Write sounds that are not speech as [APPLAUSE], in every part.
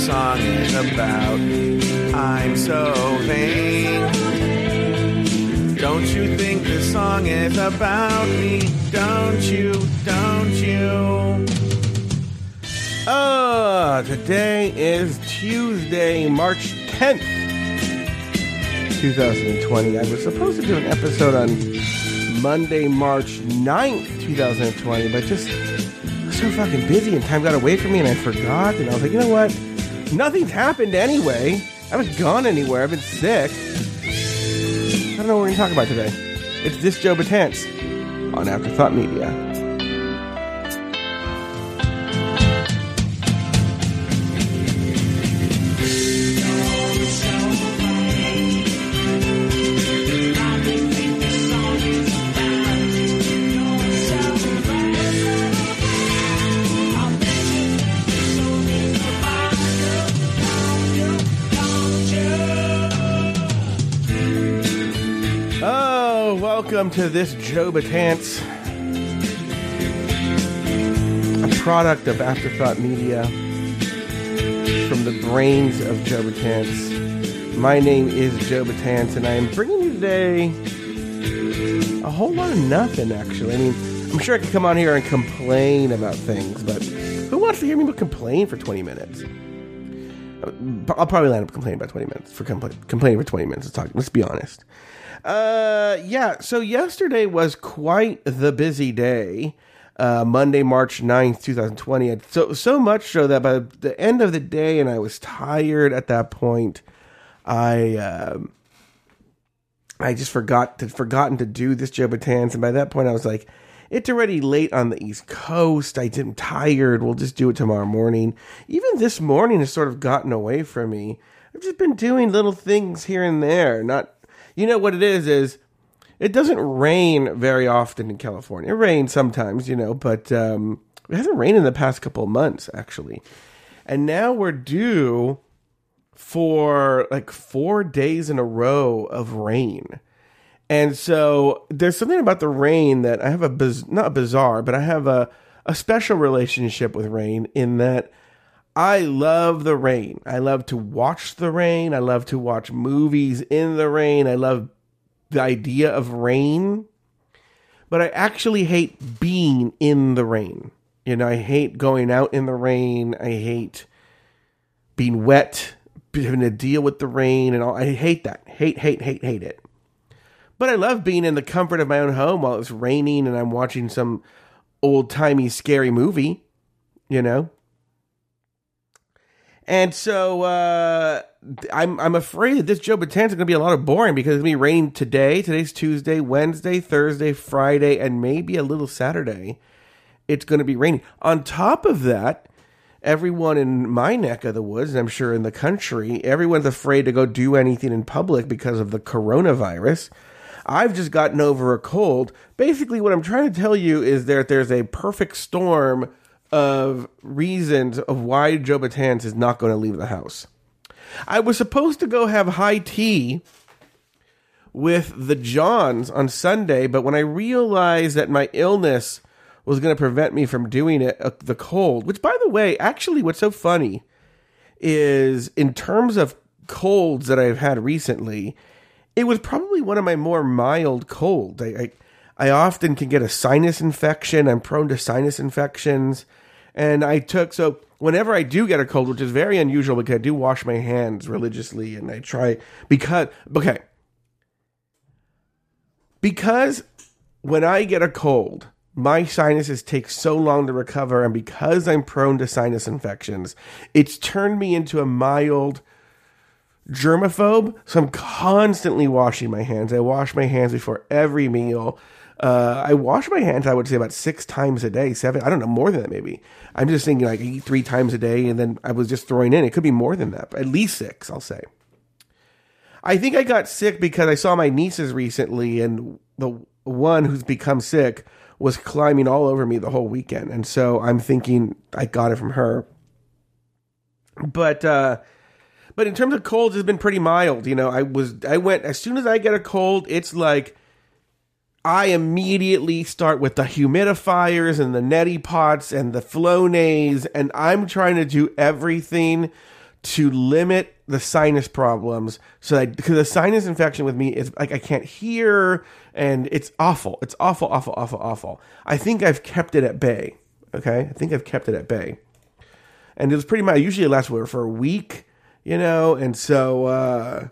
song is about. I'm so vain. Don't you think this song is about me? Don't you? Don't you? Uh, today is Tuesday, March 10th, 2020. I was supposed to do an episode on Monday, March 9th, 2020, but just so fucking busy and time got away from me and I forgot. And I was like, you know what? Nothing's happened anyway. I haven't gone anywhere. I've been sick. I don't know what we're going to talk about today. It's this Joe Betance on Afterthought Media. To this Joe Betance, a product of Afterthought Media from the brains of Joe Betance. My name is Joe Betance, and I am bringing you today a whole lot of nothing, actually. I mean, I'm sure I could come on here and complain about things, but who wants to hear me complain for 20 minutes? I'll probably land up complaining about 20 minutes for compla- complaining for 20 minutes. Let's talk. Let's be honest. Uh, yeah. So yesterday was quite the busy day. Uh, Monday, March 9th, 2020. So, so much so that by the end of the day, and I was tired at that point, I, um, I just forgot to, forgotten to do this Joe Betance. And by that point, I was like, it's already late on the East Coast. I am tired. We'll just do it tomorrow morning. Even this morning has sort of gotten away from me. I've just been doing little things here and there. Not, you know what it is, is it doesn't rain very often in California. It rains sometimes, you know, but um, it hasn't rained in the past couple months, actually. And now we're due for like four days in a row of rain. And so there's something about the rain that I have a biz- not a bizarre, but I have a a special relationship with rain in that I love the rain. I love to watch the rain. I love to watch movies in the rain. I love the idea of rain. But I actually hate being in the rain. You know, I hate going out in the rain. I hate being wet, having to deal with the rain and all. I hate that. Hate, hate, hate, hate it. But I love being in the comfort of my own home while it's raining and I'm watching some old timey scary movie, you know? And so uh, I'm I'm afraid that this Joe Batanza is going to be a lot of boring because it's going to be raining today. Today's Tuesday, Wednesday, Thursday, Friday, and maybe a little Saturday. It's going to be raining. On top of that, everyone in my neck of the woods, and I'm sure in the country, everyone's afraid to go do anything in public because of the coronavirus. I've just gotten over a cold. Basically, what I'm trying to tell you is that there's a perfect storm of reasons of why Joe Betance is not going to leave the house. I was supposed to go have high tea with the Johns on Sunday, but when I realized that my illness was going to prevent me from doing it, uh, the cold, which by the way, actually, what's so funny is in terms of colds that I've had recently, it was probably one of my more mild colds. I, I, I often can get a sinus infection. I'm prone to sinus infections. And I took, so whenever I do get a cold, which is very unusual because I do wash my hands religiously and I try, because, okay. Because when I get a cold, my sinuses take so long to recover. And because I'm prone to sinus infections, it's turned me into a mild, germaphobe, so I'm constantly washing my hands. I wash my hands before every meal. Uh, I wash my hands, I would say about six times a day, seven, I don't know, more than that maybe. I'm just thinking like eat three times a day and then I was just throwing in. It could be more than that, but at least six, I'll say. I think I got sick because I saw my nieces recently and the one who's become sick was climbing all over me the whole weekend. And so I'm thinking I got it from her. But, uh, but in terms of colds, it's been pretty mild. You know, I was I went as soon as I get a cold, it's like I immediately start with the humidifiers and the neti pots and the Flonase, and I'm trying to do everything to limit the sinus problems so that because the sinus infection with me is like I can't hear and it's awful. It's awful, awful, awful, awful. I think I've kept it at bay. Okay, I think I've kept it at bay, and it was pretty much usually it lasts for a week, you know, and so uh,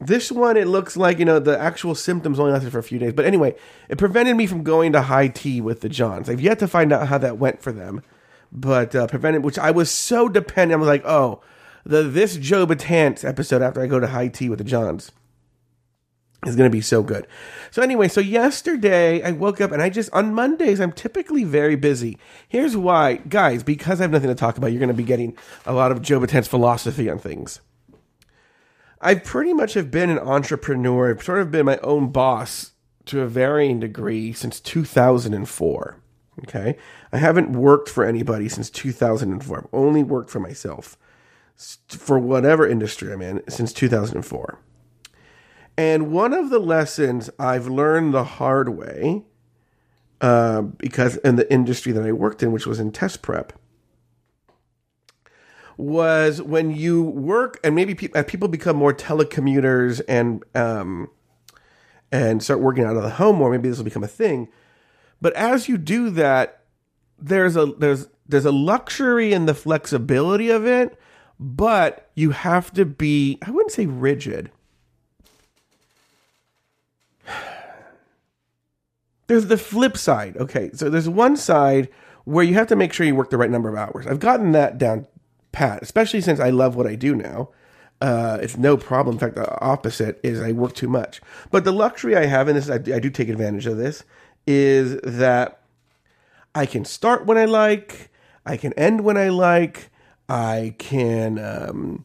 this one it looks like you know the actual symptoms only lasted for a few days, but anyway, it prevented me from going to high tea with the Johns. I've yet to find out how that went for them, but uh, prevented which I was so dependent. I was like, oh, the this Joe Betance episode after I go to high tea with the Johns is going to be so good. So anyway, so yesterday I woke up and I just on Mondays I'm typically very busy. Here's why, guys, because I have nothing to talk about, you're going to be getting a lot of Joe Betance philosophy on things. I pretty much have been an entrepreneur. I've sort of been my own boss to a varying degree since 2004. Okay, I haven't worked for anybody since 2004. I've only worked for myself for whatever industry I'm in since 2004. And one of the lessons I've learned the hard way, uh, because in the industry that I worked in, which was in test prep, was when you work and maybe pe- people become more telecommuters and um, and start working out of the home more. Maybe this will become a thing. But as you do that, there's a there's there's a luxury in the flexibility of it, but you have to be I wouldn't say rigid there's the flip side. Okay, so there's one side where you have to make sure you work the right number of hours. I've gotten that down pat, especially since I love what I do now. Uh, it's no problem. In fact, the opposite is I work too much. But the luxury I have, and this I, I do take advantage of this, is that I can start when I like, I can end when I like, I can um,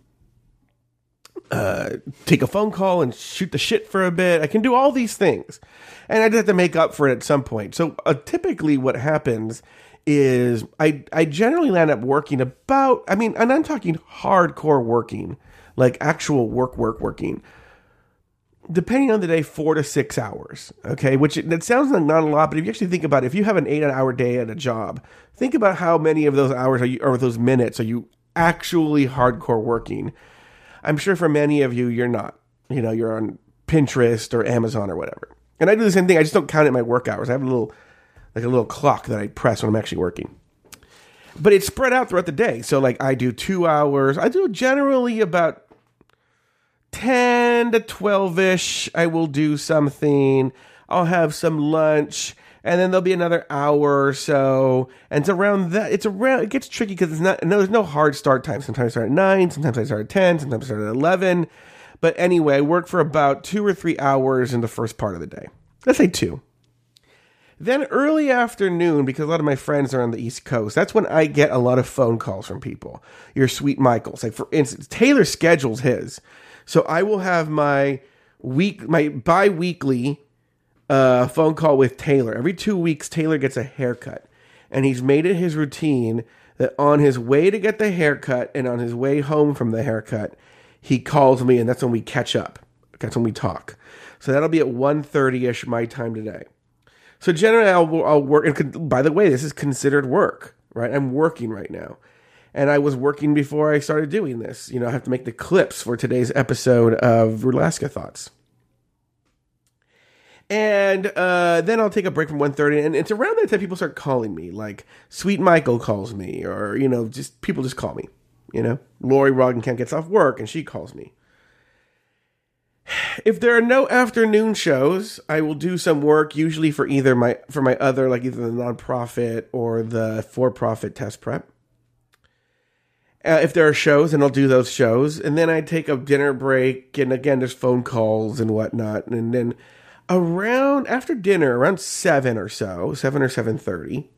uh, take a phone call and shoot the shit for a bit. I can do all these things. And I just have to make up for it at some point. So uh, typically what happens is I, I generally land up working about, I mean, and I'm talking hardcore working, like actual work, work, working. Depending on the day, four to six hours. Okay, which it, it sounds like not a lot, but if you actually think about it, if you have an eight-hour day at a job, think about how many of those hours are you, or those minutes are you actually hardcore working I'm sure for many of you, you're not. You know, you're on Pinterest or Amazon or whatever. And I do the same thing. I just don't count it my work hours. I have a little, like a little clock that I press when I'm actually working. But it's spread out throughout the day. So, like, I do two hours. I do generally about 10 to 12 ish. I will do something. I'll have some lunch and then there'll be another hour or so. And it's around that. It's around. It gets tricky because it's not. No, there's no hard start time. Sometimes I start at nine. Sometimes I start at ten. Sometimes I start at eleven. But anyway, I work for about two or three hours in the first part of the day. Let's say two. Then early afternoon, because a lot of my friends are on the East Coast, that's when I get a lot of phone calls from people. Your sweet Michaels. Like for instance, Taylor schedules his. So I will have my week my bi-weekly a phone call with Taylor. Every two weeks, Taylor gets a haircut. And he's made it his routine that on his way to get the haircut and on his way home from the haircut, he calls me and that's when we catch up. That's when we talk. So that'll be at 1.30ish my time today. So generally I'll, I'll work. And by the way, this is considered work, right? I'm working right now. And I was working before I started doing this. You know, I have to make the clips for today's episode of Rulaska Thoughts and uh, then I'll take a break from 1.30, and it's around that time people start calling me. Like Sweet Michael calls me, or you know, just people just call me. You know, Lori Roggenkamp gets off work and she calls me. [SIGHS] If there are no afternoon shows, I will do some work usually for either my for my other like either the nonprofit or the for-profit test prep. Uh, if there are shows, and I'll do those shows, and then I take a dinner break, and again, there's phone calls and whatnot, and then around after dinner, around seven or so, seven or seven thirty.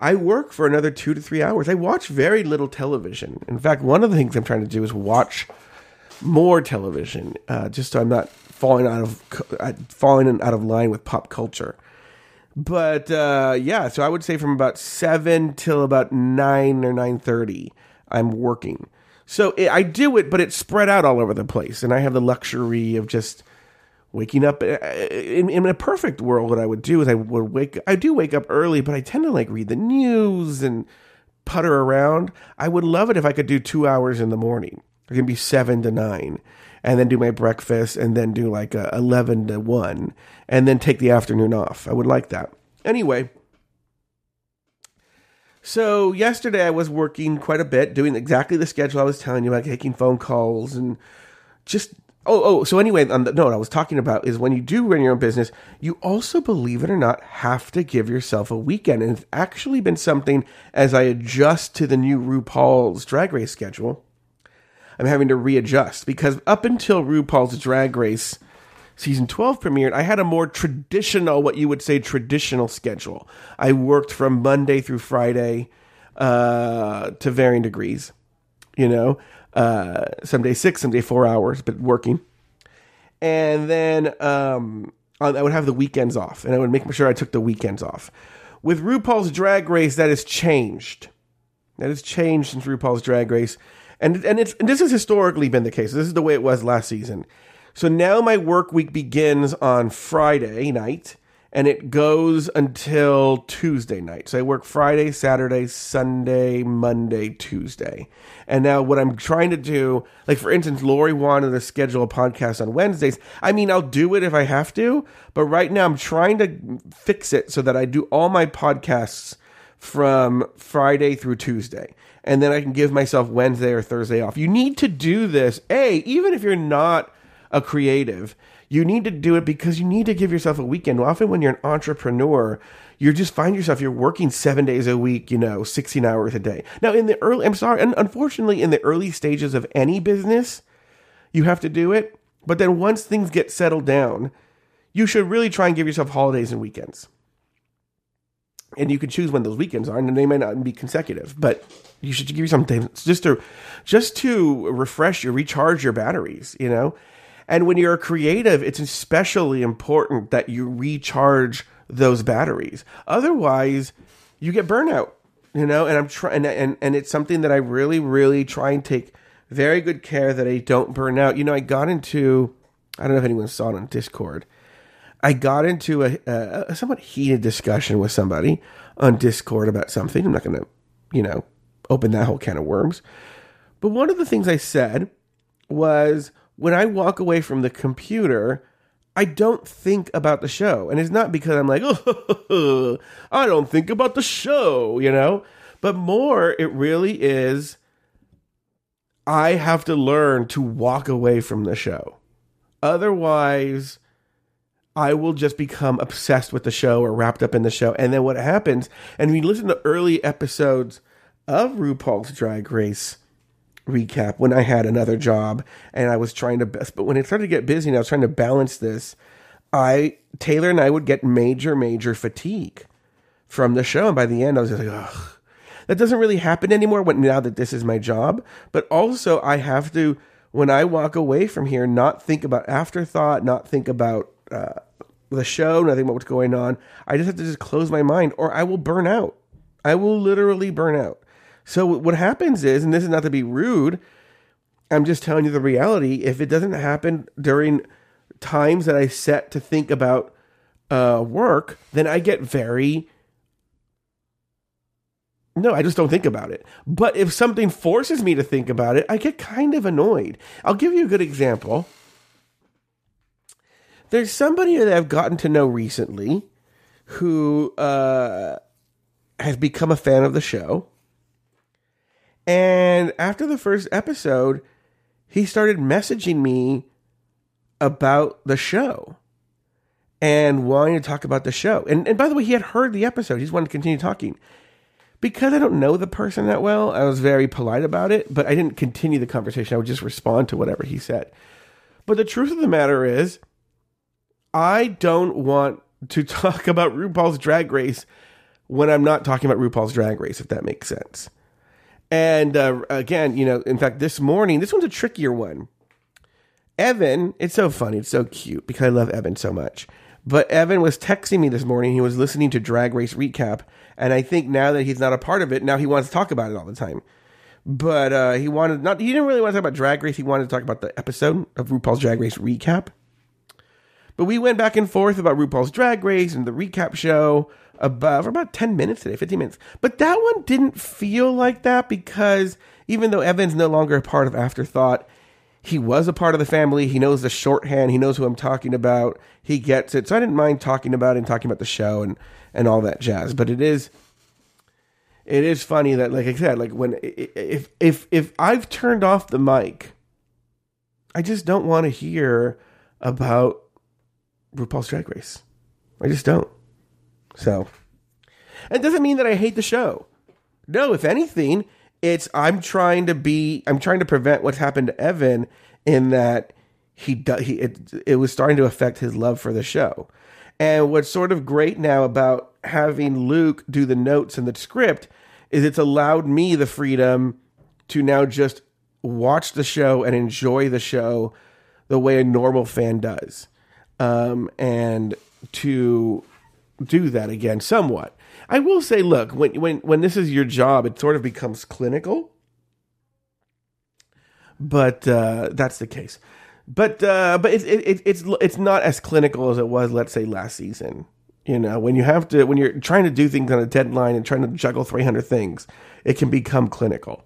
I work for another two to three hours. I watch very little television. In fact, one of the things I'm trying to do is watch more television, uh, just so I'm not falling out of uh, falling out of line with pop culture. But uh, yeah, so I would say from about seven till about nine or nine thirty, I'm working. So it, I do it, but it's spread out all over the place, and I have the luxury of just waking up uh, in, in a perfect world what i would do is i would wake i do wake up early but i tend to like read the news and putter around. I would love it if I could do two hours in the morning. It can be seven to nine, and then do my breakfast, and then do like a eleven to one, and then take the afternoon off. I would like that. Anyway, so yesterday I was working quite a bit, doing exactly the schedule I was telling you about, taking phone calls and just oh oh. So anyway, on the note I was talking about is when you do run your own business, you also believe it or not have to give yourself a weekend, and it's actually been something as I adjust to the new RuPaul's Drag Race schedule. I'm having to readjust because up until RuPaul's Drag Race season 12 premiered, I had a more traditional, what you would say, traditional schedule. I worked from Monday through Friday uh, to varying degrees, you know, uh, some days six, some days four hours, but working. And then um, I would have the weekends off, and I would make sure I took the weekends off. With RuPaul's Drag Race, that has changed. That has changed since RuPaul's Drag Race. And, and, it's, and this has historically been the case. This is the way it was last season so now my work week begins on Friday night and it goes until Tuesday night. So I work Friday, Saturday, Sunday, Monday, Tuesday. And now what I'm trying to do, like for instance, Lori wanted to schedule a podcast on Wednesdays. I mean, I'll do it if I have to, but right now I'm trying to fix it so that I do all my podcasts from Friday through Tuesday. And then I can give myself Wednesday or Thursday off. You need to do this. A, even if you're not a creative. You need to do it because you need to give yourself a weekend. Often when you're an entrepreneur, you just find yourself you're working seven days a week, you know, 16 hours a day. Now, in the early, I'm sorry, and unfortunately, in the early stages of any business, you have to do it. But then once things get settled down, you should really try and give yourself holidays and weekends. And you can choose when those weekends are, and they may not be consecutive, but you should give yourself just to just to refresh your recharge your batteries, you know. And when you're a creative, it's especially important that you recharge those batteries. Otherwise, you get burnout, you know, and I'm trying and, and it's something that I really, really try and take very good care that I don't burn out. You know, I got into I don't know if anyone saw it on Discord. I got into a, a, a somewhat heated discussion with somebody on Discord about something. I'm not going to, you know, open that whole can of worms. But one of the things I said was, when I walk away from the computer, I don't think about the show. And it's not because I'm like, [LAUGHS] oh, I don't think about the show, you know? But more, it really is, I have to learn to walk away from the show. Otherwise, I will just become obsessed with the show or wrapped up in the show. And then what happens, and we listen to early episodes of RuPaul's Drag Race, recap when I had another job and I was trying to best, but when it started to get busy and I was trying to balance this, I Taylor and I would get major, major fatigue from the show. And by the end, I was like, ugh. That doesn't really happen anymore when, now that this is my job. But also, I have to, when I walk away from here, not think about afterthought, not think about uh, the show, nothing about what's going on. I just have to just close my mind or I will burn out. I will literally burn out. So what happens is, and this is not to be rude, I'm just telling you the reality. If it doesn't happen during times that I set to think about uh, work, then I get very no, I just don't think about it. But if something forces me to think about it, I get kind of annoyed. I'll give you a good example. There's somebody that I've gotten to know recently who uh, has become a fan of the show. And after the first episode, he started messaging me about the show and wanting to talk about the show. And, and by the way, he had heard the episode. He just wanted to continue talking. Because I don't know the person that well, I was very polite about it, but I didn't continue the conversation. I would just respond to whatever he said. But the truth of the matter is, I don't want to [LAUGHS] talk about RuPaul's Drag Race when I'm not talking about RuPaul's Drag Race, if that makes sense. And uh, again, you know, in fact, this morning, this one's a trickier one. Evan, it's so funny, it's so cute because I love Evan so much. But Evan was texting me this morning. He was listening to Drag Race Recap. And I think now that he's not a part of it, now he wants to talk about it all the time. But uh, he wanted not, he didn't really want to talk about Drag Race. He wanted to talk about the episode of RuPaul's Drag Race Recap. But we went back and forth about RuPaul's Drag Race and the recap show about for about 10 minutes today, 15 minutes. But that one didn't feel like that because even though Evan's no longer a part of Afterthought, he was a part of the family. He knows the shorthand. He knows who I'm talking about. He gets it. So I didn't mind talking about it and talking about the show and, and all that jazz. But it is it is funny that like I said, like when if if if I've turned off the mic, I just don't want to hear about RuPaul's Drag Race. I just don't. So it doesn't mean that I hate the show. No, if anything, it's I'm trying to be I'm trying to prevent what's happened to Evan in that he do, he it, it was starting to affect his love for the show. And what's sort of great now about having Luke do the notes and the script is it's allowed me the freedom to now just watch the show and enjoy the show the way a normal fan does. Um, and to do that again somewhat. I will say, look, when when when this is your job, it sort of becomes clinical. But uh, that's the case. But uh, but it's it, it's it's not as clinical as it was, let's say, last season. You know, when you have to when you're trying to do things on a deadline and trying to juggle 300 things, it can become clinical.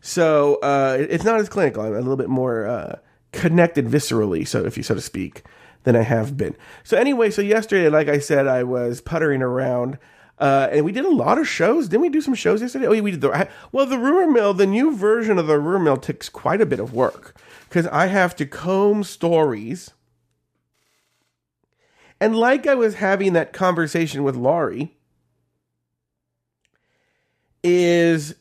So uh, it's not as clinical. I'm a little bit more uh, connected viscerally, so if you so to speak, than I have been. So anyway, so yesterday, like I said, I was puttering around. Uh, and we did a lot of shows. Didn't we do some shows yesterday? Oh, yeah, we did the well. The rumor mill, the new version of the rumor mill, takes quite a bit of work because I have to comb stories. And like I was having that conversation with Laurie, is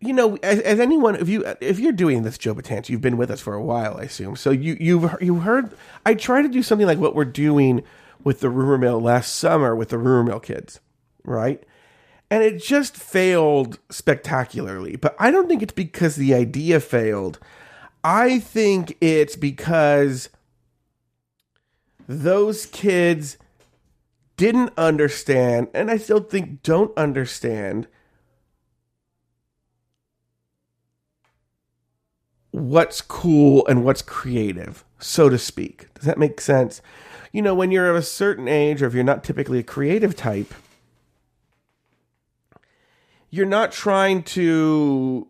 you know, as, as, anyone, if you if you're doing this, Joe Betance, you've been with us for a while, I assume. So you you've you heard. I try to do something like what we're doing with the rumor mill last summer with the rumor mill kids, right? And it just failed spectacularly. But I don't think it's because the idea failed. I think it's because those kids didn't understand, and I still think don't understand what's cool and what's creative, so to speak. Does that make sense? You know, when you're of a certain age, or if you're not typically a creative type, you're not trying to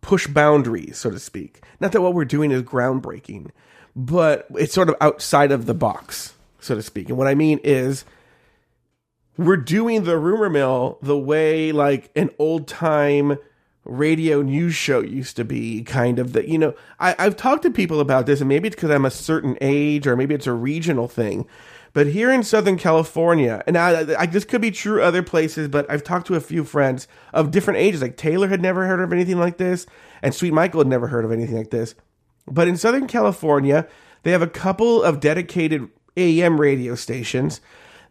push boundaries, so to speak. Not that what we're doing is groundbreaking, but it's sort of outside of the box, so to speak. And what I mean is, we're doing the rumor mill the way like an old time radio news show used to be kind of the you know I, i've talked to people about this and maybe it's because i'm a certain age or maybe it's a regional thing but here in southern california and I, I this could be true other places but i've talked to a few friends of different ages like taylor had never heard of anything like this and sweet michael had never heard of anything like this but in southern california they have a couple of dedicated am radio stations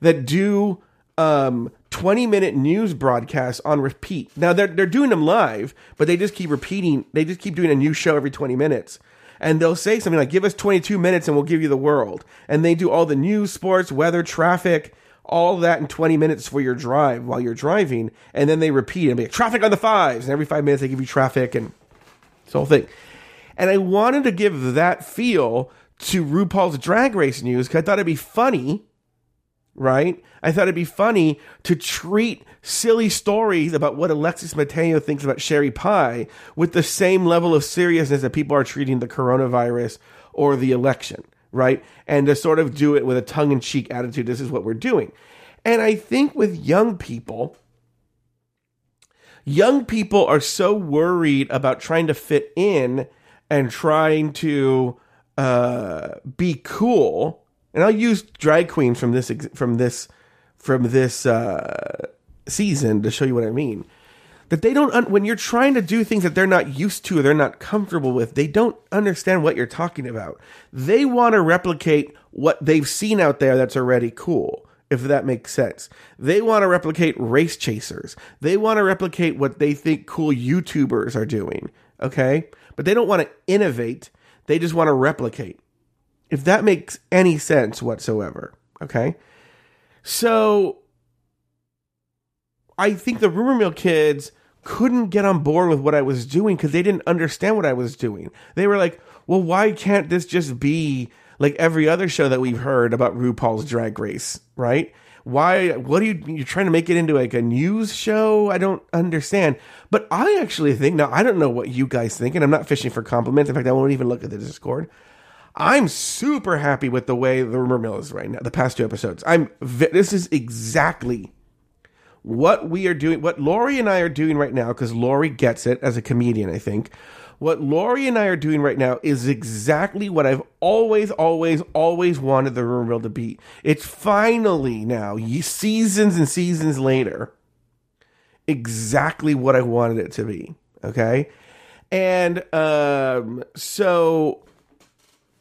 that do um 20 minute news broadcasts on repeat. Now they're they're doing them live, but they just keep repeating. They just keep doing a new show every 20 minutes. And they'll say something like, "Give us 22 minutes and we'll give you the world." And they do all the news, sports, weather, traffic, all that in 20 minutes for your drive while you're driving, and then they repeat and be like, "Traffic on the fives. And every 5 minutes they give you traffic and this whole thing. And I wanted to give that feel to RuPaul's Drag Race news because I thought it'd be funny right? I thought it'd be funny to treat silly stories about what Alexis Mateo thinks about Sherry Pie with the same level of seriousness that people are treating the coronavirus or the election, right? And to sort of do it with a tongue in cheek attitude. This is what we're doing. And I think with young people, young people are so worried about trying to fit in and trying to uh, be cool and I'll use drag queens from this from this from this uh, season to show you what I mean. That they don't when you're trying to do things that they're not used to or they're not comfortable with, they don't understand what you're talking about. They want to replicate what they've seen out there that's already cool. If that makes sense. They want to replicate race chasers. They want to replicate what they think cool YouTubers are doing. Okay? But they don't want to innovate. They just want to replicate if that makes any sense whatsoever. Okay. So I think the rumor mill kids couldn't get on board with what I was doing because they didn't understand what I was doing. They were like, well, why can't this just be like every other show that we've heard about RuPaul's Drag Race, right? Why? What are you? You're trying to make it into like a news show? I don't understand. But I actually think now. I don't know what you guys think, and I'm not fishing for compliments. In fact, I won't even look at the Discord. I'm super happy with the way the rumor mill is right now. The past two episodes, I'm. This is exactly what we are doing. What Laurie and I are doing right now, because Laurie gets it as a comedian. I think what Laurie and I are doing right now is exactly what I've always, always, always wanted the rumor mill to be. It's finally now, seasons and seasons later, exactly what I wanted it to be. Okay. And um, so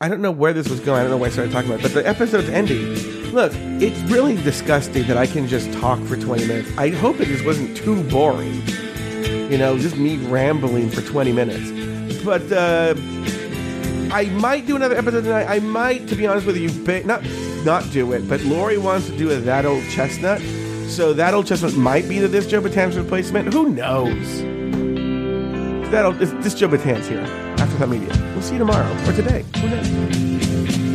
I don't know where this was going. I don't know why I started talking about it, but the episode's ending. Look, it's really disgusting that I can just talk for 20 minutes. I hope it just wasn't too boring. You know, just me rambling for 20 minutes but uh, I might do another episode tonight. I might, to be honest with you, not not do it. But Lori wants to do a that old chestnut, so that old chestnut might be the this Joe Betance replacement. Who knows? That old, this Joe Betance here. Afterthought Media. We'll see you tomorrow or today. Who knows?